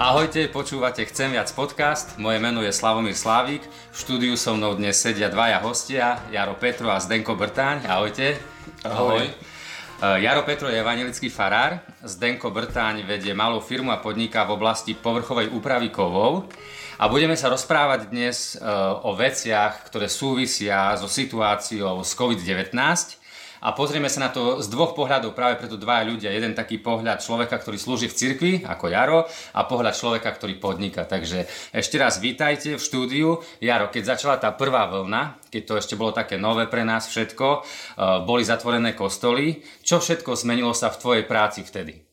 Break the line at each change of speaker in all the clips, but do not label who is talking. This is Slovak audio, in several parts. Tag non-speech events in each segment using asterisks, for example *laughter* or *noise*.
Ahojte, počúvate Chcem viac podcast. Moje meno je Slavomír Slávík. V štúdiu so mnou dnes sedia dvaja hostia, Jaro Petro a Zdenko Brtáň. Ahojte.
Ahoj.
Eh, Jaro Petro je evangelický farár, Zdenko Brtáň vedie malú firmu a podniká v oblasti povrchovej úpravy kovov. A budeme sa rozprávať dnes eh, o veciach, ktoré súvisia so situáciou s COVID-19 a pozrieme sa na to z dvoch pohľadov, práve preto dva ľudia. Jeden taký pohľad človeka, ktorý slúži v cirkvi, ako Jaro, a pohľad človeka, ktorý podniká. Takže ešte raz vítajte v štúdiu. Jaro, keď začala tá prvá vlna, keď to ešte bolo také nové pre nás všetko, eh, boli zatvorené kostoly, čo všetko zmenilo sa v tvojej práci vtedy?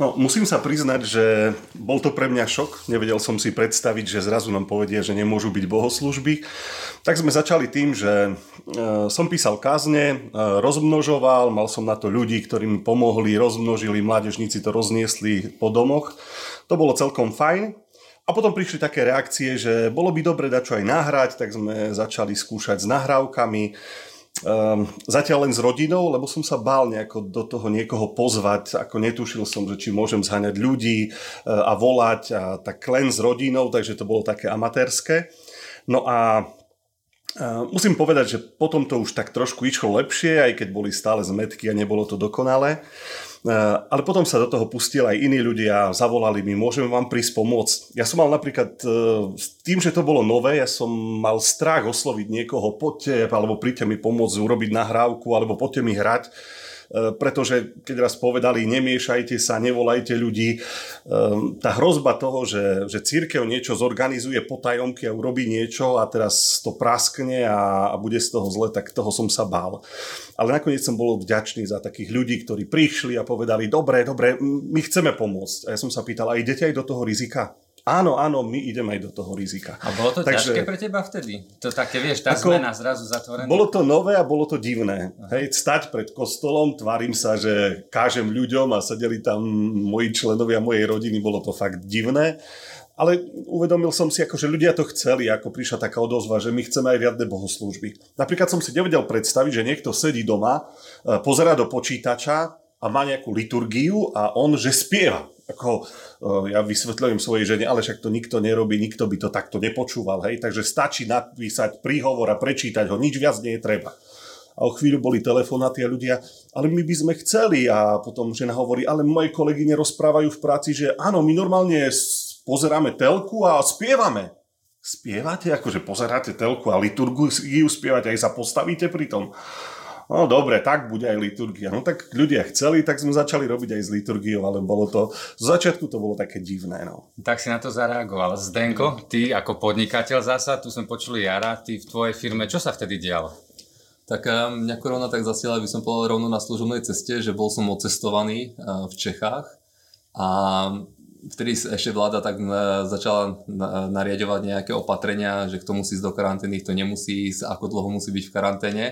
No, musím sa priznať, že bol to pre mňa šok. Nevedel som si predstaviť, že zrazu nám povedia, že nemôžu byť bohoslužby. Tak sme začali tým, že e, som písal kázne, e, rozmnožoval, mal som na to ľudí, ktorí mi pomohli, rozmnožili, mládežníci to rozniesli po domoch. To bolo celkom fajn. A potom prišli také reakcie, že bolo by dobre dať čo aj nahrať, tak sme začali skúšať s nahrávkami. Um, zatiaľ len s rodinou, lebo som sa bál nejako do toho niekoho pozvať, ako netušil som, že či môžem zháňať ľudí uh, a volať a tak len s rodinou, takže to bolo také amatérske. No a uh, musím povedať, že potom to už tak trošku išlo lepšie, aj keď boli stále zmetky a nebolo to dokonalé. Eh, ale potom sa do toho pustili aj iní ľudia, zavolali mi, môžeme vám prísť pomôcť. Ja som mal napríklad, eh, s tým, že to bolo nové, ja som mal strach osloviť niekoho, poďte, alebo príďte mi pomôcť urobiť nahrávku, alebo poďte mi hrať pretože keď raz povedali, nemiešajte sa, nevolajte ľudí, e, tá hrozba toho, že, že církev niečo zorganizuje potajomky a urobí niečo a teraz to praskne a, a bude z toho zle, tak toho som sa bál. Ale nakoniec som bol vďačný za takých ľudí, ktorí prišli a povedali, dobre, dobre, my chceme pomôcť. A ja som sa pýtal, a idete aj do toho rizika? Áno, áno, my ideme aj do toho rizika.
A bolo to Takže, ťažké pre teba vtedy? To také, vieš, tá ako, zmena zrazu zatvorená?
Bolo to nové a bolo to divné. Aha. Hej, stať pred kostolom, tvárim sa, že kážem ľuďom a sedeli tam moji členovia mojej rodiny, bolo to fakt divné. Ale uvedomil som si, ako, že ľudia to chceli, ako prišla taká odozva, že my chceme aj riadne bohoslúžby. Napríklad som si nevedel predstaviť, že niekto sedí doma, e, pozera do počítača a má nejakú liturgiu a on, že spieva ako uh, ja vysvetľujem svojej žene, ale však to nikto nerobí, nikto by to takto nepočúval, hej, takže stačí napísať príhovor a prečítať ho, nič viac nie je treba. A o chvíľu boli telefonáty a ľudia, ale my by sme chceli. A potom žena hovorí, ale moje kolegyne rozprávajú v práci, že áno, my normálne pozeráme telku a spievame. Spievate? Akože pozeráte telku a liturgiu spievate, aj sa postavíte pri tom no dobre, tak bude aj liturgia. No tak ľudia chceli, tak sme začali robiť aj s liturgiou, ale bolo to, z začiatku to bolo také divné. No.
Tak si na to zareagoval. Zdenko, ty ako podnikateľ zasa, tu sme počuli Jara, ty v tvojej firme, čo sa vtedy dialo?
Tak eh, mňa korona tak zasiela, by som povedal rovno na služobnej ceste, že bol som odcestovaný eh, v Čechách a vtedy ešte vláda tak eh, začala nariadovať nejaké opatrenia, že kto musí ísť do karantény, kto nemusí ísť, ako dlho musí byť v karanténe.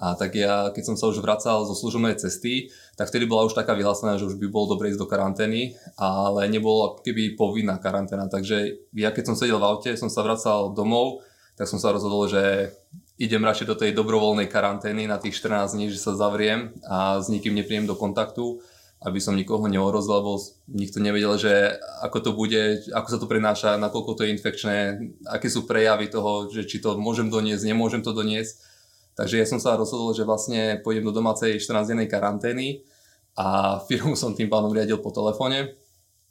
A tak ja, keď som sa už vracal zo služobnej cesty, tak vtedy bola už taká vyhlásená, že už by bolo dobre ísť do karantény, ale nebola keby povinná karanténa. Takže ja keď som sedel v aute, som sa vracal domov, tak som sa rozhodol, že idem radšej do tej dobrovoľnej karantény na tých 14 dní, že sa zavriem a s nikým nepríjem do kontaktu, aby som nikoho neohrozil, lebo nikto nevedel, že ako to bude, ako sa to prenáša, nakoľko to je infekčné, aké sú prejavy toho, že či to môžem doniesť, nemôžem to doniesť Takže ja som sa rozhodol, že vlastne pôjdem do domácej 14-dennej karantény a firmu som tým pádom riadil po telefóne.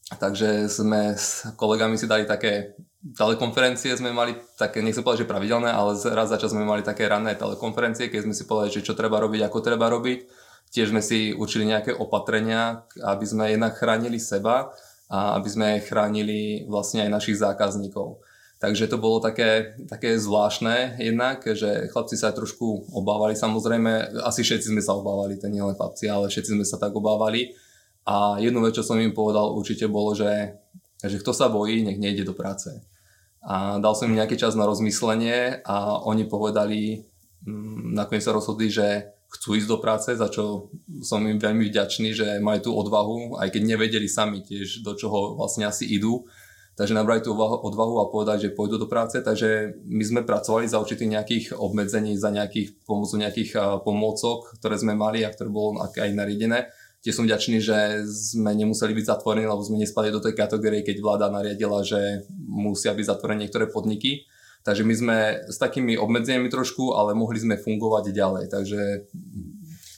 Takže sme s kolegami si dali také telekonferencie, sme mali také, nechcem povedať, že pravidelné, ale raz za čas sme mali také ranné telekonferencie, keď sme si povedali, že čo treba robiť, ako treba robiť. Tiež sme si určili nejaké opatrenia, aby sme jednak chránili seba a aby sme chránili vlastne aj našich zákazníkov. Takže to bolo také, také zvláštne jednak, že chlapci sa trošku obávali, samozrejme, asi všetci sme sa obávali, to nie len chlapci, ale všetci sme sa tak obávali. A jednu vec, čo som im povedal určite bolo, že, že kto sa bojí, nech nejde do práce. A dal som im nejaký čas na rozmyslenie a oni povedali, mm, nakoniec sa rozhodli, že chcú ísť do práce, za čo som im veľmi vďačný, že majú tú odvahu, aj keď nevedeli sami tiež, do čoho vlastne asi idú takže nabrali tú odvahu a povedať, že pôjdu do práce, takže my sme pracovali za určitých nejakých obmedzení, za nejakých pomocou nejakých pomôcok, ktoré sme mali a ktoré bolo aj nariadené tiež som vďačný, že sme nemuseli byť zatvorení, lebo sme nespali do tej kategórie, keď vláda nariadila, že musia byť zatvorené niektoré podniky. Takže my sme s takými obmedzeniami trošku, ale mohli sme fungovať ďalej. Takže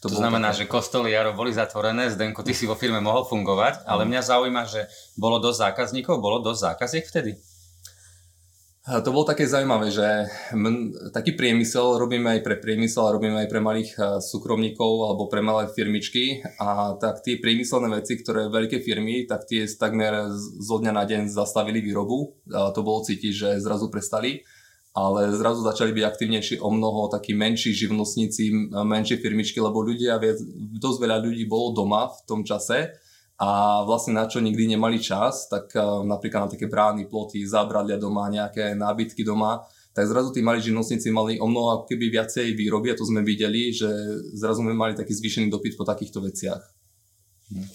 to, to znamená, také... že kostoly Jaro boli zatvorené, Zdenko, ty si vo firme mohol fungovať, ale mňa zaujíma, že bolo dosť zákazníkov, bolo dosť zákaziek vtedy?
To bolo také zaujímavé, že taký priemysel robíme aj pre priemysel a robíme aj pre malých súkromníkov alebo pre malé firmičky a tak tie priemyselné veci, ktoré veľké firmy, tak tie takmer zo dňa na deň zastavili výrobu. A to bolo cítiť, že zrazu prestali ale zrazu začali byť aktívnejší o mnoho takí menší živnostníci, menšie firmičky, lebo ľudia, dosť veľa ľudí bolo doma v tom čase a vlastne na čo nikdy nemali čas, tak eh, napríklad na také brány, ploty, zábradlia doma, nejaké nábytky doma, tak zrazu tí mali živnostníci mali o mnoho keby viacej výroby a to sme videli, že zrazu sme mali taký zvýšený dopyt po takýchto veciach.
Hm.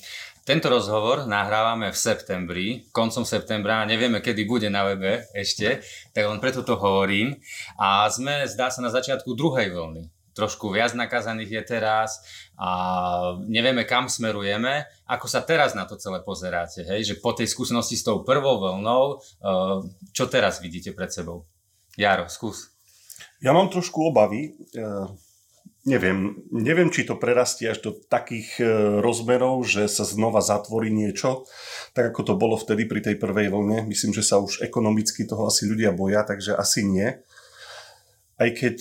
Tento rozhovor nahrávame v septembri, koncom septembra, nevieme, kedy bude na webe ešte, tak len preto to hovorím. A sme, zdá sa, na začiatku druhej vlny trošku viac nakazaných je teraz a nevieme, kam smerujeme. Ako sa teraz na to celé pozeráte? Hej? Že po tej skúsenosti s tou prvou vlnou, eh, čo teraz vidíte pred sebou? Jaro, skús.
Ja mám trošku obavy. Neviem, neviem, či to prerastie až do takých eh, rozmerov, že sa znova zatvorí niečo, tak ako to bolo vtedy pri tej prvej vlne. Myslím, že sa už ekonomicky toho asi ľudia boja, takže asi nie. Aj keď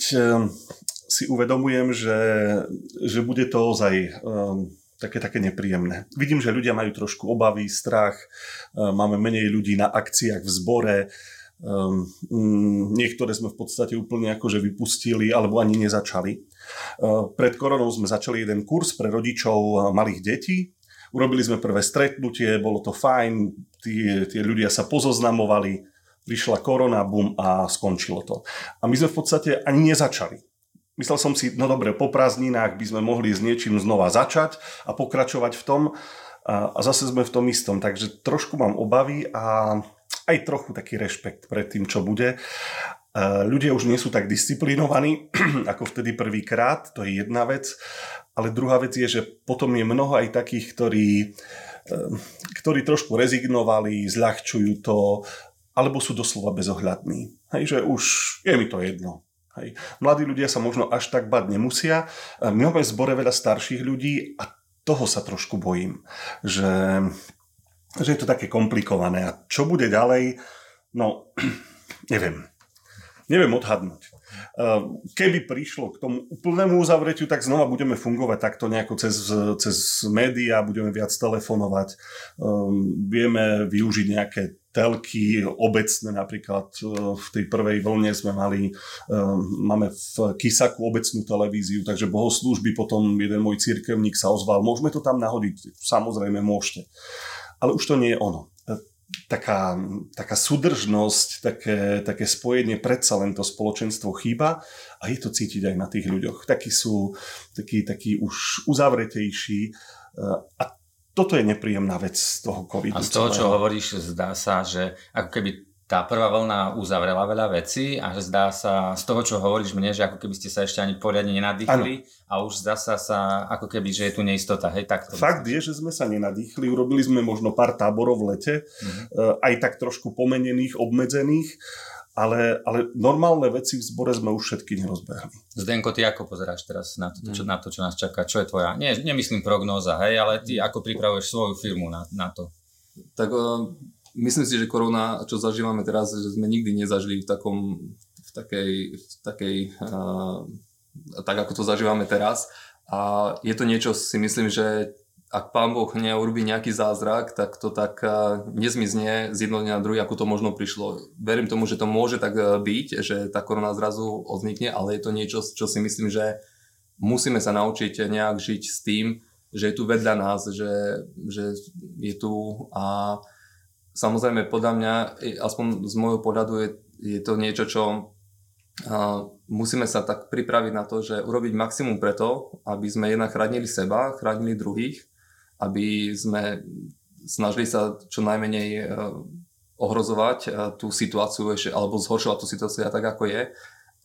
si uvedomujem, že, že bude to ozaj um, také, také nepríjemné. Vidím, že ľudia majú trošku obavy, strach, um, máme menej ľudí na akciách v zbore, um, niektoré sme v podstate úplne akože vypustili alebo ani nezačali. Uh, pred koronou sme začali jeden kurz pre rodičov uh, malých detí, urobili sme prvé stretnutie, bolo to fajn, tie, tie ľudia sa pozoznamovali, prišla korona, bum a skončilo to. A my sme v podstate ani nezačali. Myslel som si, no dobre, po prázdninách by sme mohli s niečím znova začať a pokračovať v tom a, a zase sme v tom istom. Takže trošku mám obavy a aj trochu taký rešpekt pred tým, čo bude. Ľudia už nie sú tak disciplinovaní *clears throat* ako vtedy prvýkrát, to je jedna vec. Ale druhá vec je, že potom je mnoho aj takých, ktorí, ktorí trošku rezignovali, zľahčujú to, alebo sú doslova bezohľadní. Hej, že už je mi to jedno Hej. Mladí ľudia sa možno až tak bať nemusia. My máme v zbore veľa starších ľudí a toho sa trošku bojím, že, že je to také komplikované. A čo bude ďalej? No, *clears throat* neviem. Neviem odhadnúť. Keby prišlo k tomu úplnému uzavretiu, tak znova budeme fungovať takto nejako cez, cez médiá, budeme viac telefonovať, vieme využiť nejaké telky obecné, napríklad e, v tej prvej vlne sme mali, e, máme v Kisaku obecnú televíziu, takže bohoslúžby potom jeden môj církevník sa ozval, môžeme to tam nahodiť, samozrejme môžete. Ale už to nie je ono. Taká, taká súdržnosť, také, také spojenie, predsa len to spoločenstvo chýba a je to cítiť aj na tých ľuďoch. Takí sú takí, takí už uzavretejší a toto je nepríjemná vec z toho covidu.
A z toho, čo hovoríš, zdá sa, že ako keby tá prvá vlna uzavrela veľa vecí a že zdá sa, z toho, čo hovoríš mne, že ako keby ste sa ešte ani poriadne nenadýchli ano. a už zdá sa, sa ako keby, že je tu neistota. Hej, tak to
Fakt je, že sme sa nenadýchli, urobili sme možno pár táborov v lete, mm-hmm. aj tak trošku pomenených, obmedzených ale, ale normálne veci v zbore sme už všetky nerozbehli.
Zdenko, ty ako pozeráš teraz na to, čo, mm. na to, čo nás čaká? Čo je tvoja, nie, nemyslím prognóza, hej, ale ty ako pripravuješ svoju firmu na, na to?
Tak uh, myslím si, že korona, čo zažívame teraz, že sme nikdy nezažili v takom, v takej, v takej uh, tak ako to zažívame teraz. A je to niečo, si myslím, že ak pán Boh neurobí nejaký zázrak, tak to tak eh, nezmizne z jedného dňa na druhý, ako to možno prišlo. Verím tomu, že to môže tak eh, byť, že tá korona zrazu odnikne, ale je to niečo, čo si myslím, že musíme sa naučiť nejak žiť s tým, že je tu vedľa nás, že, že je tu a samozrejme podľa mňa, aspoň z môjho pohľadu je, je to niečo, čo a musíme sa tak pripraviť na to, že urobiť maximum preto, aby sme jednak chránili seba, chránili druhých aby sme snažili sa čo najmenej e, ohrozovať e, tú situáciu ešte, alebo zhoršovať tú situáciu tak, ako je.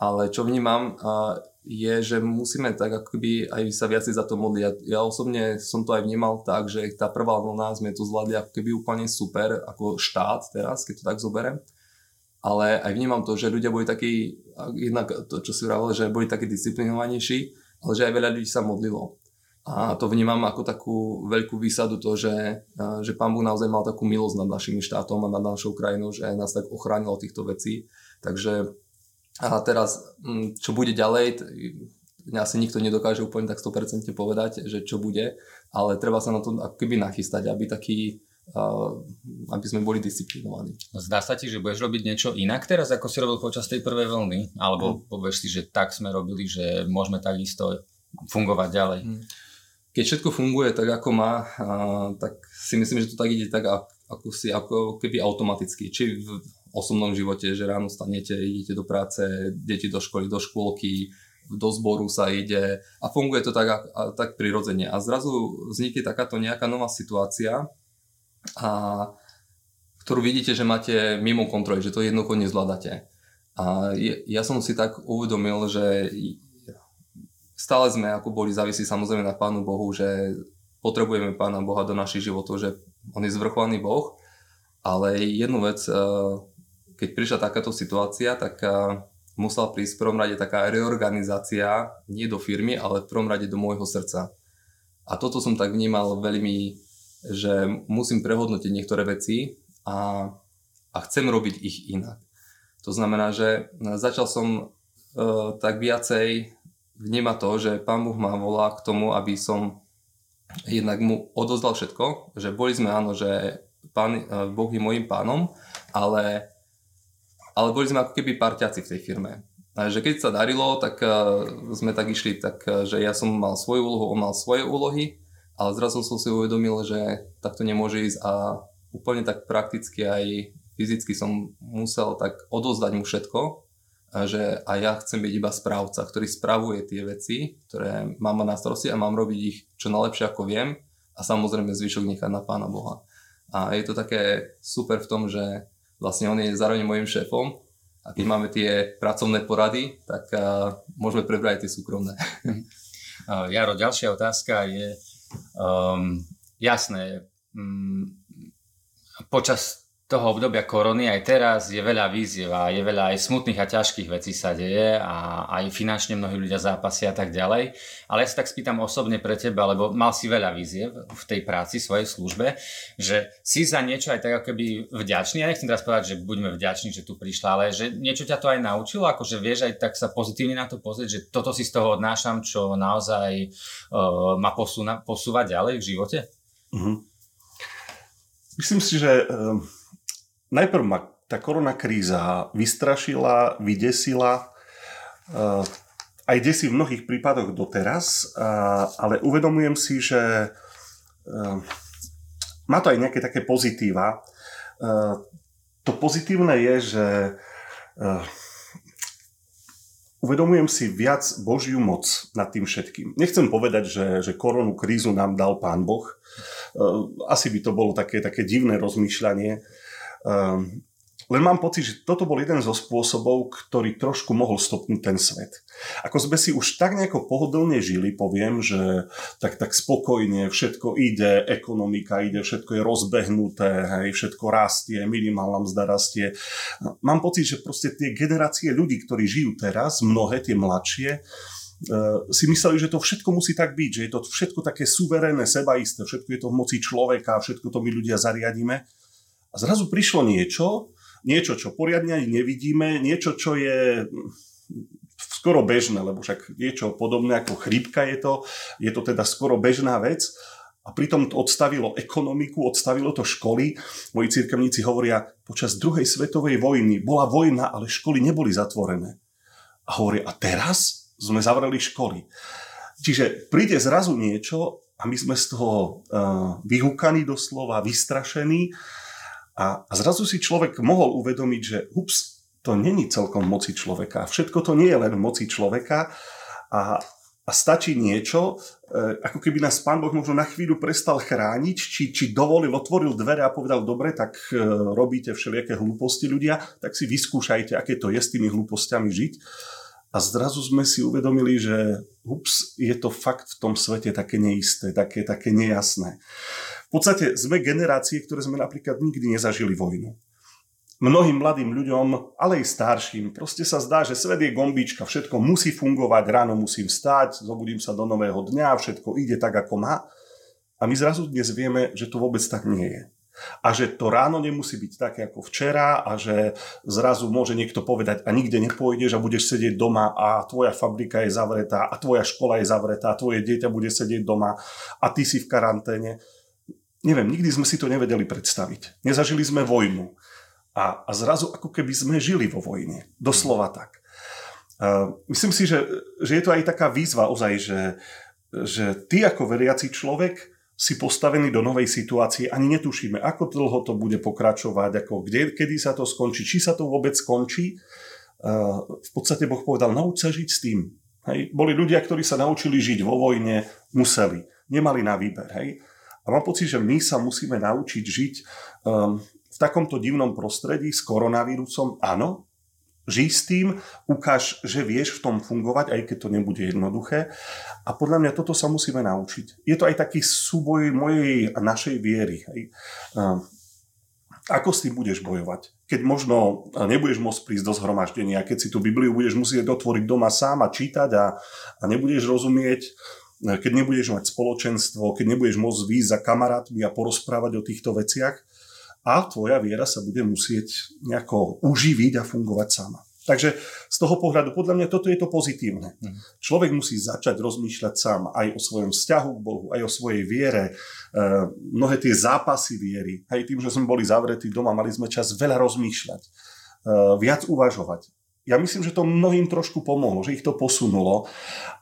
Ale čo vnímam, je, že musíme tak akoby aj sa viacej za to modliť. Ja, ja osobne som to aj vnímal tak, že tá prvá vlna sme tu zvládli ako keby úplne super, ako štát teraz, keď to tak zoberiem. Ale aj vnímam to, že ľudia boli takí, jednak to, čo si vravil, že boli takí disciplinovanejší, ale že aj veľa ľudí sa modlilo. A to vnímam ako takú veľkú výsadu to, že, že pán Boh naozaj mal takú milosť nad našim štátom a nad našou krajinou, že nás tak ochránil od týchto vecí. Takže a teraz, mm, čo bude ďalej, asi nikto nedokáže úplne tak 100% povedať, že čo bude, ale treba sa na to ako keby nachystať, aby taký, aby sme boli disciplinovaní.
Zdá sa ti, že budeš robiť niečo inak teraz, ako si robil počas tej prvej vlny? Alebo hm. povieš si, že tak sme robili, že môžeme takisto fungovať ďalej? Hm.
Keď všetko funguje tak, ako má, tak si myslím, že to tak ide tak, ako, si, ako keby automaticky. Či v osobnom živote, že ráno stanete, idete do práce, deti do školy, do škôlky, do zboru sa ide a funguje to tak, a, a, tak prirodzene. A zrazu vznikne takáto nejaká nová situácia, a, ktorú vidíte, že máte mimo kontroly, že to jednoducho nezvládate. A je, ja som si tak uvedomil, že stále sme ako boli závisí samozrejme na Pánu Bohu, že potrebujeme Pána Boha do našich životov, že On je zvrchovaný Boh, ale jednu vec keď prišla takáto situácia, tak musela prísť v prvom rade taká reorganizácia, nie do firmy, ale v prvom rade do môjho srdca. A toto som tak vnímal veľmi, že musím prehodnotiť niektoré veci a, a chcem robiť ich inak. To znamená, že začal som e, tak viacej vnímať to, že Pán Boh ma volá k tomu, aby som jednak mu odozdal všetko, že boli sme áno, že pán, e, Boh je môjim pánom, ale ale boli sme ako keby parťaci v tej firme. A že keď sa darilo, tak uh, sme tak išli, tak, uh, že ja som mal svoju úlohu, on mal svoje úlohy, ale zrazu som si uvedomil, že takto nemôže ísť a úplne tak prakticky aj fyzicky som musel tak odozdať mu všetko, že a ja chcem byť iba správca, ktorý spravuje tie veci, ktoré mám na starosti a mám robiť ich čo najlepšie ako viem a samozrejme zvyšok nechať na Pána Boha. A je to také super v tom, že vlastne on je zároveň môjim šéfom a keď máme tie pracovné porady, tak uh, môžeme prebrať tie súkromné. *laughs*
Jaro, ďalšia otázka je, um, jasné, um, počas toho obdobia korony aj teraz je veľa víziev a je veľa aj smutných a ťažkých vecí sa deje a aj finančne mnohí ľudia zápasia a tak ďalej. Ale ja sa tak spýtam osobne pre teba, lebo mal si veľa víziev v tej práci, svojej službe, že si za niečo aj tak ako vďačný. Ja nechcem teraz povedať, že buďme vďační, že tu prišla, ale že niečo ťa to aj naučilo, akože vieš aj tak sa pozitívne na to pozrieť, že toto si z toho odnášam, čo naozaj uh, ma posúna, posúva ďalej v živote? Mm-hmm.
Myslím si, že uh najprv ma tá korona kríza vystrašila, vydesila, uh, aj desí v mnohých prípadoch doteraz, uh, ale uvedomujem si, že uh, má to aj nejaké také pozitíva. To pozitívne je, že uvedomujem si viac Božiu moc nad tým všetkým. Nechcem povedať, že, že koronu krízu nám dal Pán Boh. Asi by to bolo také, také divné rozmýšľanie Um, len mám pocit, že toto bol jeden zo spôsobov, ktorý trošku mohol stopnúť ten svet. Ako sme si už tak nejako pohodlne žili, poviem, že tak, tak spokojne všetko ide, ekonomika ide, všetko je rozbehnuté, hej, všetko rastie, minimálna mzda rastie. Mám pocit, že proste tie generácie ľudí, ktorí žijú teraz, mnohé tie mladšie, e, si mysleli, že to všetko musí tak byť, že je to všetko také suverénne, sebaisté, všetko je to v moci človeka, všetko to my ľudia zariadíme. A zrazu prišlo niečo, niečo, čo poriadne ani nevidíme, niečo, čo je skoro bežné, lebo však niečo podobné ako chrípka je to, je to teda skoro bežná vec a pritom to odstavilo ekonomiku, odstavilo to školy. Moji cirkevníci hovoria, počas druhej svetovej vojny bola vojna, ale školy neboli zatvorené. A hovoria, a teraz sme zavreli školy. Čiže príde zrazu niečo a my sme z toho uh, vyhúkaní doslova, vystrašení a, a zrazu si človek mohol uvedomiť, že ups, to není celkom moci človeka. Všetko to nie je len moci človeka a, a stačí niečo, e, ako keby nás Pán Boh možno na chvíľu prestal chrániť, či, či dovolil, otvoril dvere a povedal, dobre, tak e, robíte všelijaké hlúposti ľudia, tak si vyskúšajte, aké to je s tými hlúpostiami žiť. a zrazu sme si uvedomili, že ups, je to fakt v tom svete také neisté, také, také nejasné. Podstate sme generácie, ktoré sme napríklad nikdy nezažili vojnu. Mnohým mladým ľuďom, ale aj starším, proste sa zdá, že svet je gombička, všetko musí fungovať, ráno musím vstať, zobudím sa do nového dňa, všetko ide tak, ako má. A my zrazu dnes vieme, že to vôbec tak nie je. A že to ráno nemusí byť také ako včera a že zrazu môže niekto povedať a nikde nepôjdeš a budeš sedieť doma a tvoja fabrika je zavretá a tvoja škola je zavretá a tvoje dieťa bude sedieť doma a ty si v karanténe. Neviem, nikdy sme si to nevedeli predstaviť. Nezažili sme vojnu. A, a zrazu ako keby sme žili vo vojne. Doslova tak. Uh, myslím si, že, že je to aj taká výzva ozaj, že, že ty ako veriaci človek si postavení do novej situácie, ani netušíme, ako dlho to bude pokračovať, ako kde, kedy sa to skončí, či sa to vôbec skončí. V podstate Boh povedal, nauč sa žiť s tým. Hej. Boli ľudia, ktorí sa naučili žiť vo vojne, museli, nemali na výber. Hej. A mám pocit, že my sa musíme naučiť žiť um, v takomto divnom prostredí s koronavírusom. Áno, žij s tým, ukáž, že vieš v tom fungovať, aj keď to nebude jednoduché. A podľa mňa toto sa musíme naučiť. Je to aj taký súboj mojej a našej viery. Hej. Ako s tým budeš bojovať? Keď možno nebudeš môcť prísť do zhromaždenia, keď si tú Bibliu budeš musieť otvoriť doma sám a čítať a, a nebudeš rozumieť, keď nebudeš mať spoločenstvo, keď nebudeš môcť výjsť za kamarátmi a porozprávať o týchto veciach, a tvoja viera sa bude musieť nejako uživiť a fungovať sama. Takže z toho pohľadu, podľa mňa toto je to pozitívne. Mm. Človek musí začať rozmýšľať sám aj o svojom vzťahu k Bohu, aj o svojej viere, e, mnohé tie zápasy viery. Aj tým, že sme boli zavretí doma, mali sme čas veľa rozmýšľať, e, viac uvažovať. Ja myslím, že to mnohým trošku pomohlo, že ich to posunulo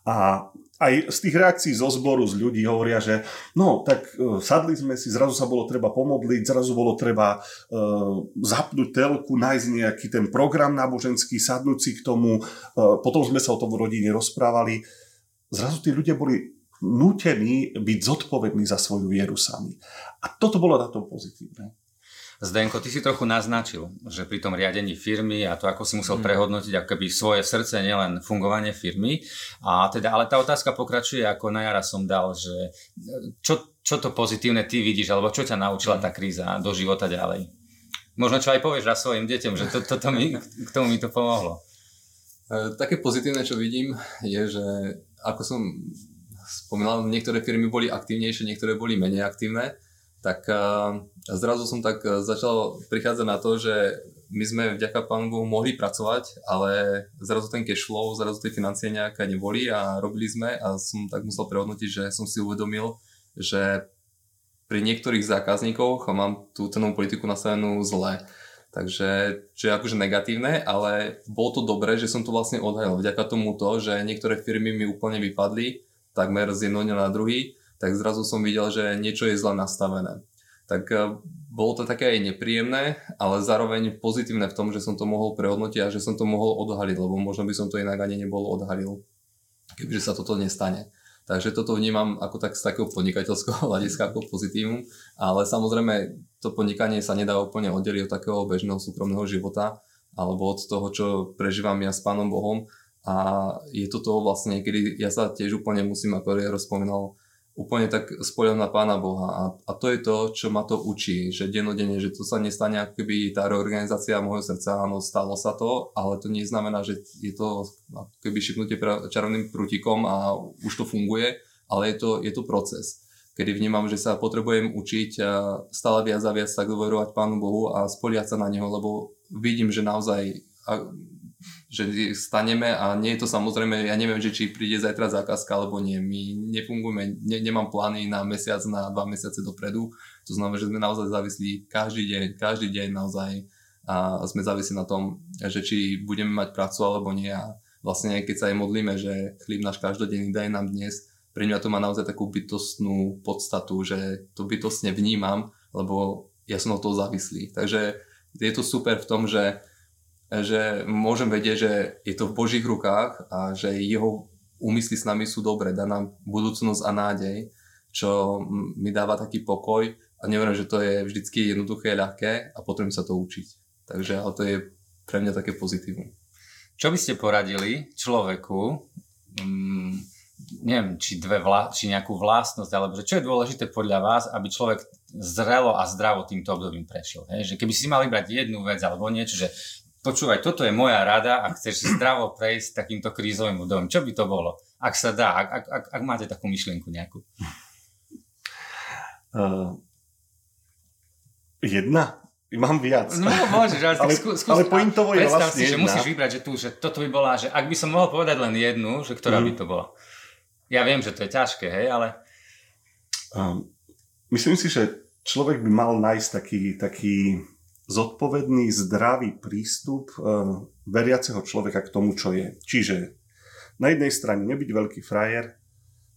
a aj z tých reakcií zo zboru z ľudí hovoria, že no, tak uh, sadli sme si, zrazu sa bolo treba pomodliť, zrazu bolo treba uh, zapnúť telku, nájsť nejaký ten program náboženský, sadnúť si k tomu, uh, potom sme sa o tom v rodine rozprávali. Zrazu tí ľudia boli nútení byť zodpovední za svoju vieru sami. A toto bolo na tom pozitívne.
Zdenko, ty si trochu naznačil, že pri tom riadení firmy a to, ako si musel mm. prehodnotiť ako keby svoje srdce, nielen fungovanie firmy. A teda, ale tá otázka pokračuje, ako na jara som dal, že čo, čo to pozitívne ty vidíš, alebo čo ťa naučila tá kríza do života ďalej? Možno čo aj povieš raz svojim deťom, že to, to, to mi, k tomu mi to pomohlo.
E, také pozitívne, čo vidím, je, že ako som spomínal, niektoré firmy boli aktívnejšie, niektoré boli menej aktívne tak zrazu som tak začal prichádzať na to, že my sme vďaka Pánu mohli pracovať, ale zrazu ten cash flow, zrazu tie financie nejaké neboli a robili sme a som tak musel prehodnotiť, že som si uvedomil, že pri niektorých zákazníkoch mám tú cenovú politiku nastavenú zle. Takže, čo je akože negatívne, ale bolo to dobré, že som to vlastne odhajil. Vďaka tomu to, že niektoré firmy mi úplne vypadli, takmer z jedného na druhý, tak zrazu som videl, že niečo je zle nastavené. Tak e, bolo to také aj nepríjemné, ale zároveň pozitívne v tom, že som to mohol prehodnotiť a že som to mohol odhaliť, lebo možno by som to inak ani nebol odhalil, kebyže sa toto nestane. Takže toto vnímam ako tak z takého podnikateľského *laughs* hľadiska ako pozitívum, ale samozrejme to podnikanie sa nedá úplne oddeliť od takého bežného súkromného života alebo od toho, čo prežívam ja s Pánom Bohom a je to toho vlastne, kedy ja sa tiež úplne musím, ako ja rozpomínal, úplne tak spoliam na Pána Boha. A, a to je to, čo ma to učí, že denodenne, že to sa nestane ako keby tá reorganizácia môjho srdca, áno, stalo sa to, ale to neznamená, že je to ako keby šipnutie čarovným prútikom a už to funguje, ale je to, je to proces, kedy vnímam, že sa potrebujem učiť stále viac a viac tak dôverovať Pánu Bohu a spoliať sa na Neho, lebo vidím, že naozaj že staneme a nie je to samozrejme, ja neviem, že či príde zajtra zákazka alebo nie. My nefungujeme, ne, nemám plány na mesiac, na dva mesiace dopredu. To znamená, že sme naozaj závislí každý deň, každý deň naozaj a sme závislí na tom, že či budeme mať prácu alebo nie. A vlastne keď sa aj modlíme, že chlíb náš každodenný daj nám dnes, pre mňa to má naozaj takú bytostnú podstatu, že to bytostne vnímam, lebo ja som od toho závislý. Takže je to super v tom, že že môžem vedieť, že je to v Božích rukách a že jeho úmysly s nami sú dobré, dá nám budúcnosť a nádej, čo mi dáva taký pokoj a neviem, že to je vždycky jednoduché, ľahké a potrebujem sa to učiť. Takže ale to je pre mňa také pozitívum.
Čo by ste poradili človeku, mm, neviem, či, dve vla, či nejakú vlastnosť, alebo že čo je dôležité podľa vás, aby človek zrelo a zdravo týmto obdobím prešiel. Hej? Že keby si mali brať jednu vec alebo niečo, že počúvaj, toto je moja rada, ak chceš zdravo prejsť takýmto krízovým obdobím, čo by to bolo? Ak sa dá, ak, ak, ak, ak máte takú myšlienku nejakú. Uh,
jedna? Mám viac.
No môžeš, ale, ale, skús, skús,
ale pointovo je vlastne
si, že musíš vybrať, že tu, že toto by bola, že ak by som mohol povedať len jednu, že ktorá mm. by to bola. Ja viem, že to je ťažké, hej, ale...
Um, myslím si, že človek by mal nájsť taký, taký zodpovedný, zdravý prístup uh, veriaceho človeka k tomu, čo je. Čiže na jednej strane nebyť veľký frajer,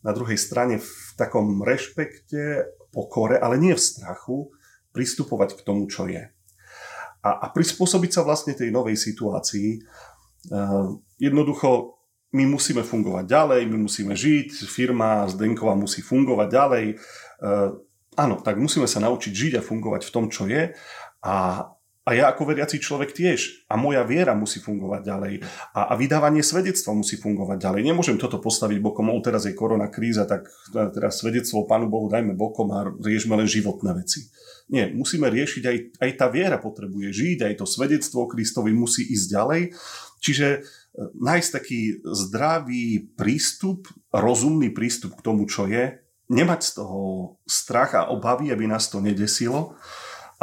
na druhej strane v takom rešpekte, pokore, ale nie v strachu, pristupovať k tomu, čo je. A, a prispôsobiť sa vlastne tej novej situácii. Uh, jednoducho, my musíme fungovať ďalej, my musíme žiť, firma Zdenkova musí fungovať ďalej. Uh, áno, tak musíme sa naučiť žiť a fungovať v tom, čo je. A, a ja ako veriaci človek tiež. A moja viera musí fungovať ďalej. A, a vydávanie svedectva musí fungovať ďalej. Nemôžem toto postaviť bokom, o teraz je korona kríza, tak teraz svedectvo Pánu Bohu dajme bokom a riešme len životné veci. Nie, musíme riešiť, aj, aj tá viera potrebuje žiť, aj to svedectvo Kristovi musí ísť ďalej. Čiže e, nájsť taký zdravý prístup, rozumný prístup k tomu, čo je, nemať z toho strach a obavy, aby nás to nedesilo,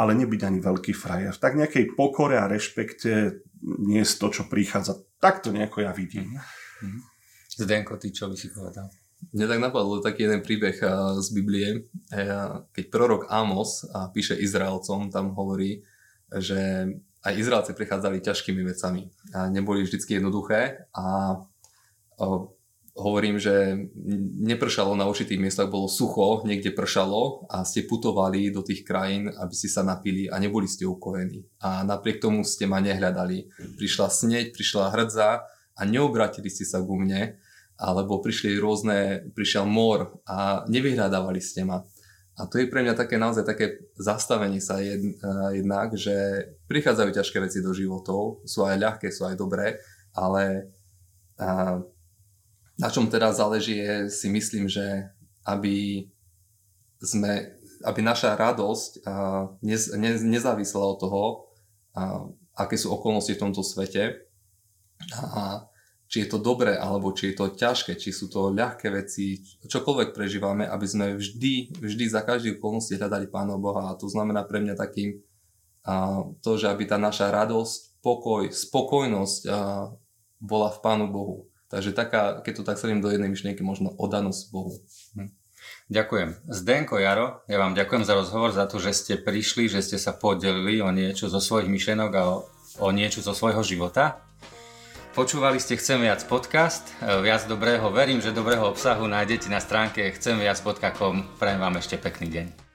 ale nebyť ani veľký frajer. Tak nejakej pokore a rešpekte nie je to, čo prichádza. Tak to nejako ja vidím.
Mm-hmm. Zdenko, ty čo by si povedal?
Mne tak napadlo taký jeden príbeh z Biblie, keď prorok Amos píše Izraelcom, tam hovorí, že aj Izraelci prichádzali ťažkými vecami a neboli vždy jednoduché a hovorím, že nepršalo na určitých miestach, bolo sucho, niekde pršalo a ste putovali do tých krajín, aby ste sa napili a neboli ste ukojení. A napriek tomu ste ma nehľadali. Prišla sneď, prišla hrdza a neobratili ste sa ku mne alebo prišli rôzne, prišiel mor a nevyhľadávali ste ma. A to je pre mňa také naozaj také zastavenie sa jed, jednak, že prichádzajú ťažké veci do životov, sú aj ľahké, sú aj dobré, ale a, na čom teraz záleží je, si myslím, že aby sme, aby naša radosť nez, ne, nezávisela od toho, a, aké sú okolnosti v tomto svete a či je to dobré, alebo či je to ťažké, či sú to ľahké veci, čokoľvek prežívame, aby sme vždy, vždy za každý okolnosti hľadali Pána Boha. A to znamená pre mňa takým a, to, že aby tá naša radosť, pokoj, spokojnosť a, bola v Pánu Bohu. Takže taká, keď to tak sledím do jednej myšlienky, možno odanosť Bohu. Hm.
Ďakujem. Zdenko Jaro, ja vám ďakujem za rozhovor, za to, že ste prišli, že ste sa podelili o niečo zo svojich myšlienok a o, o niečo zo svojho života. Počúvali ste Chcem viac podcast, e, viac dobrého, verím, že dobrého obsahu nájdete na stránke chcemviac.com. Prajem vám ešte pekný deň.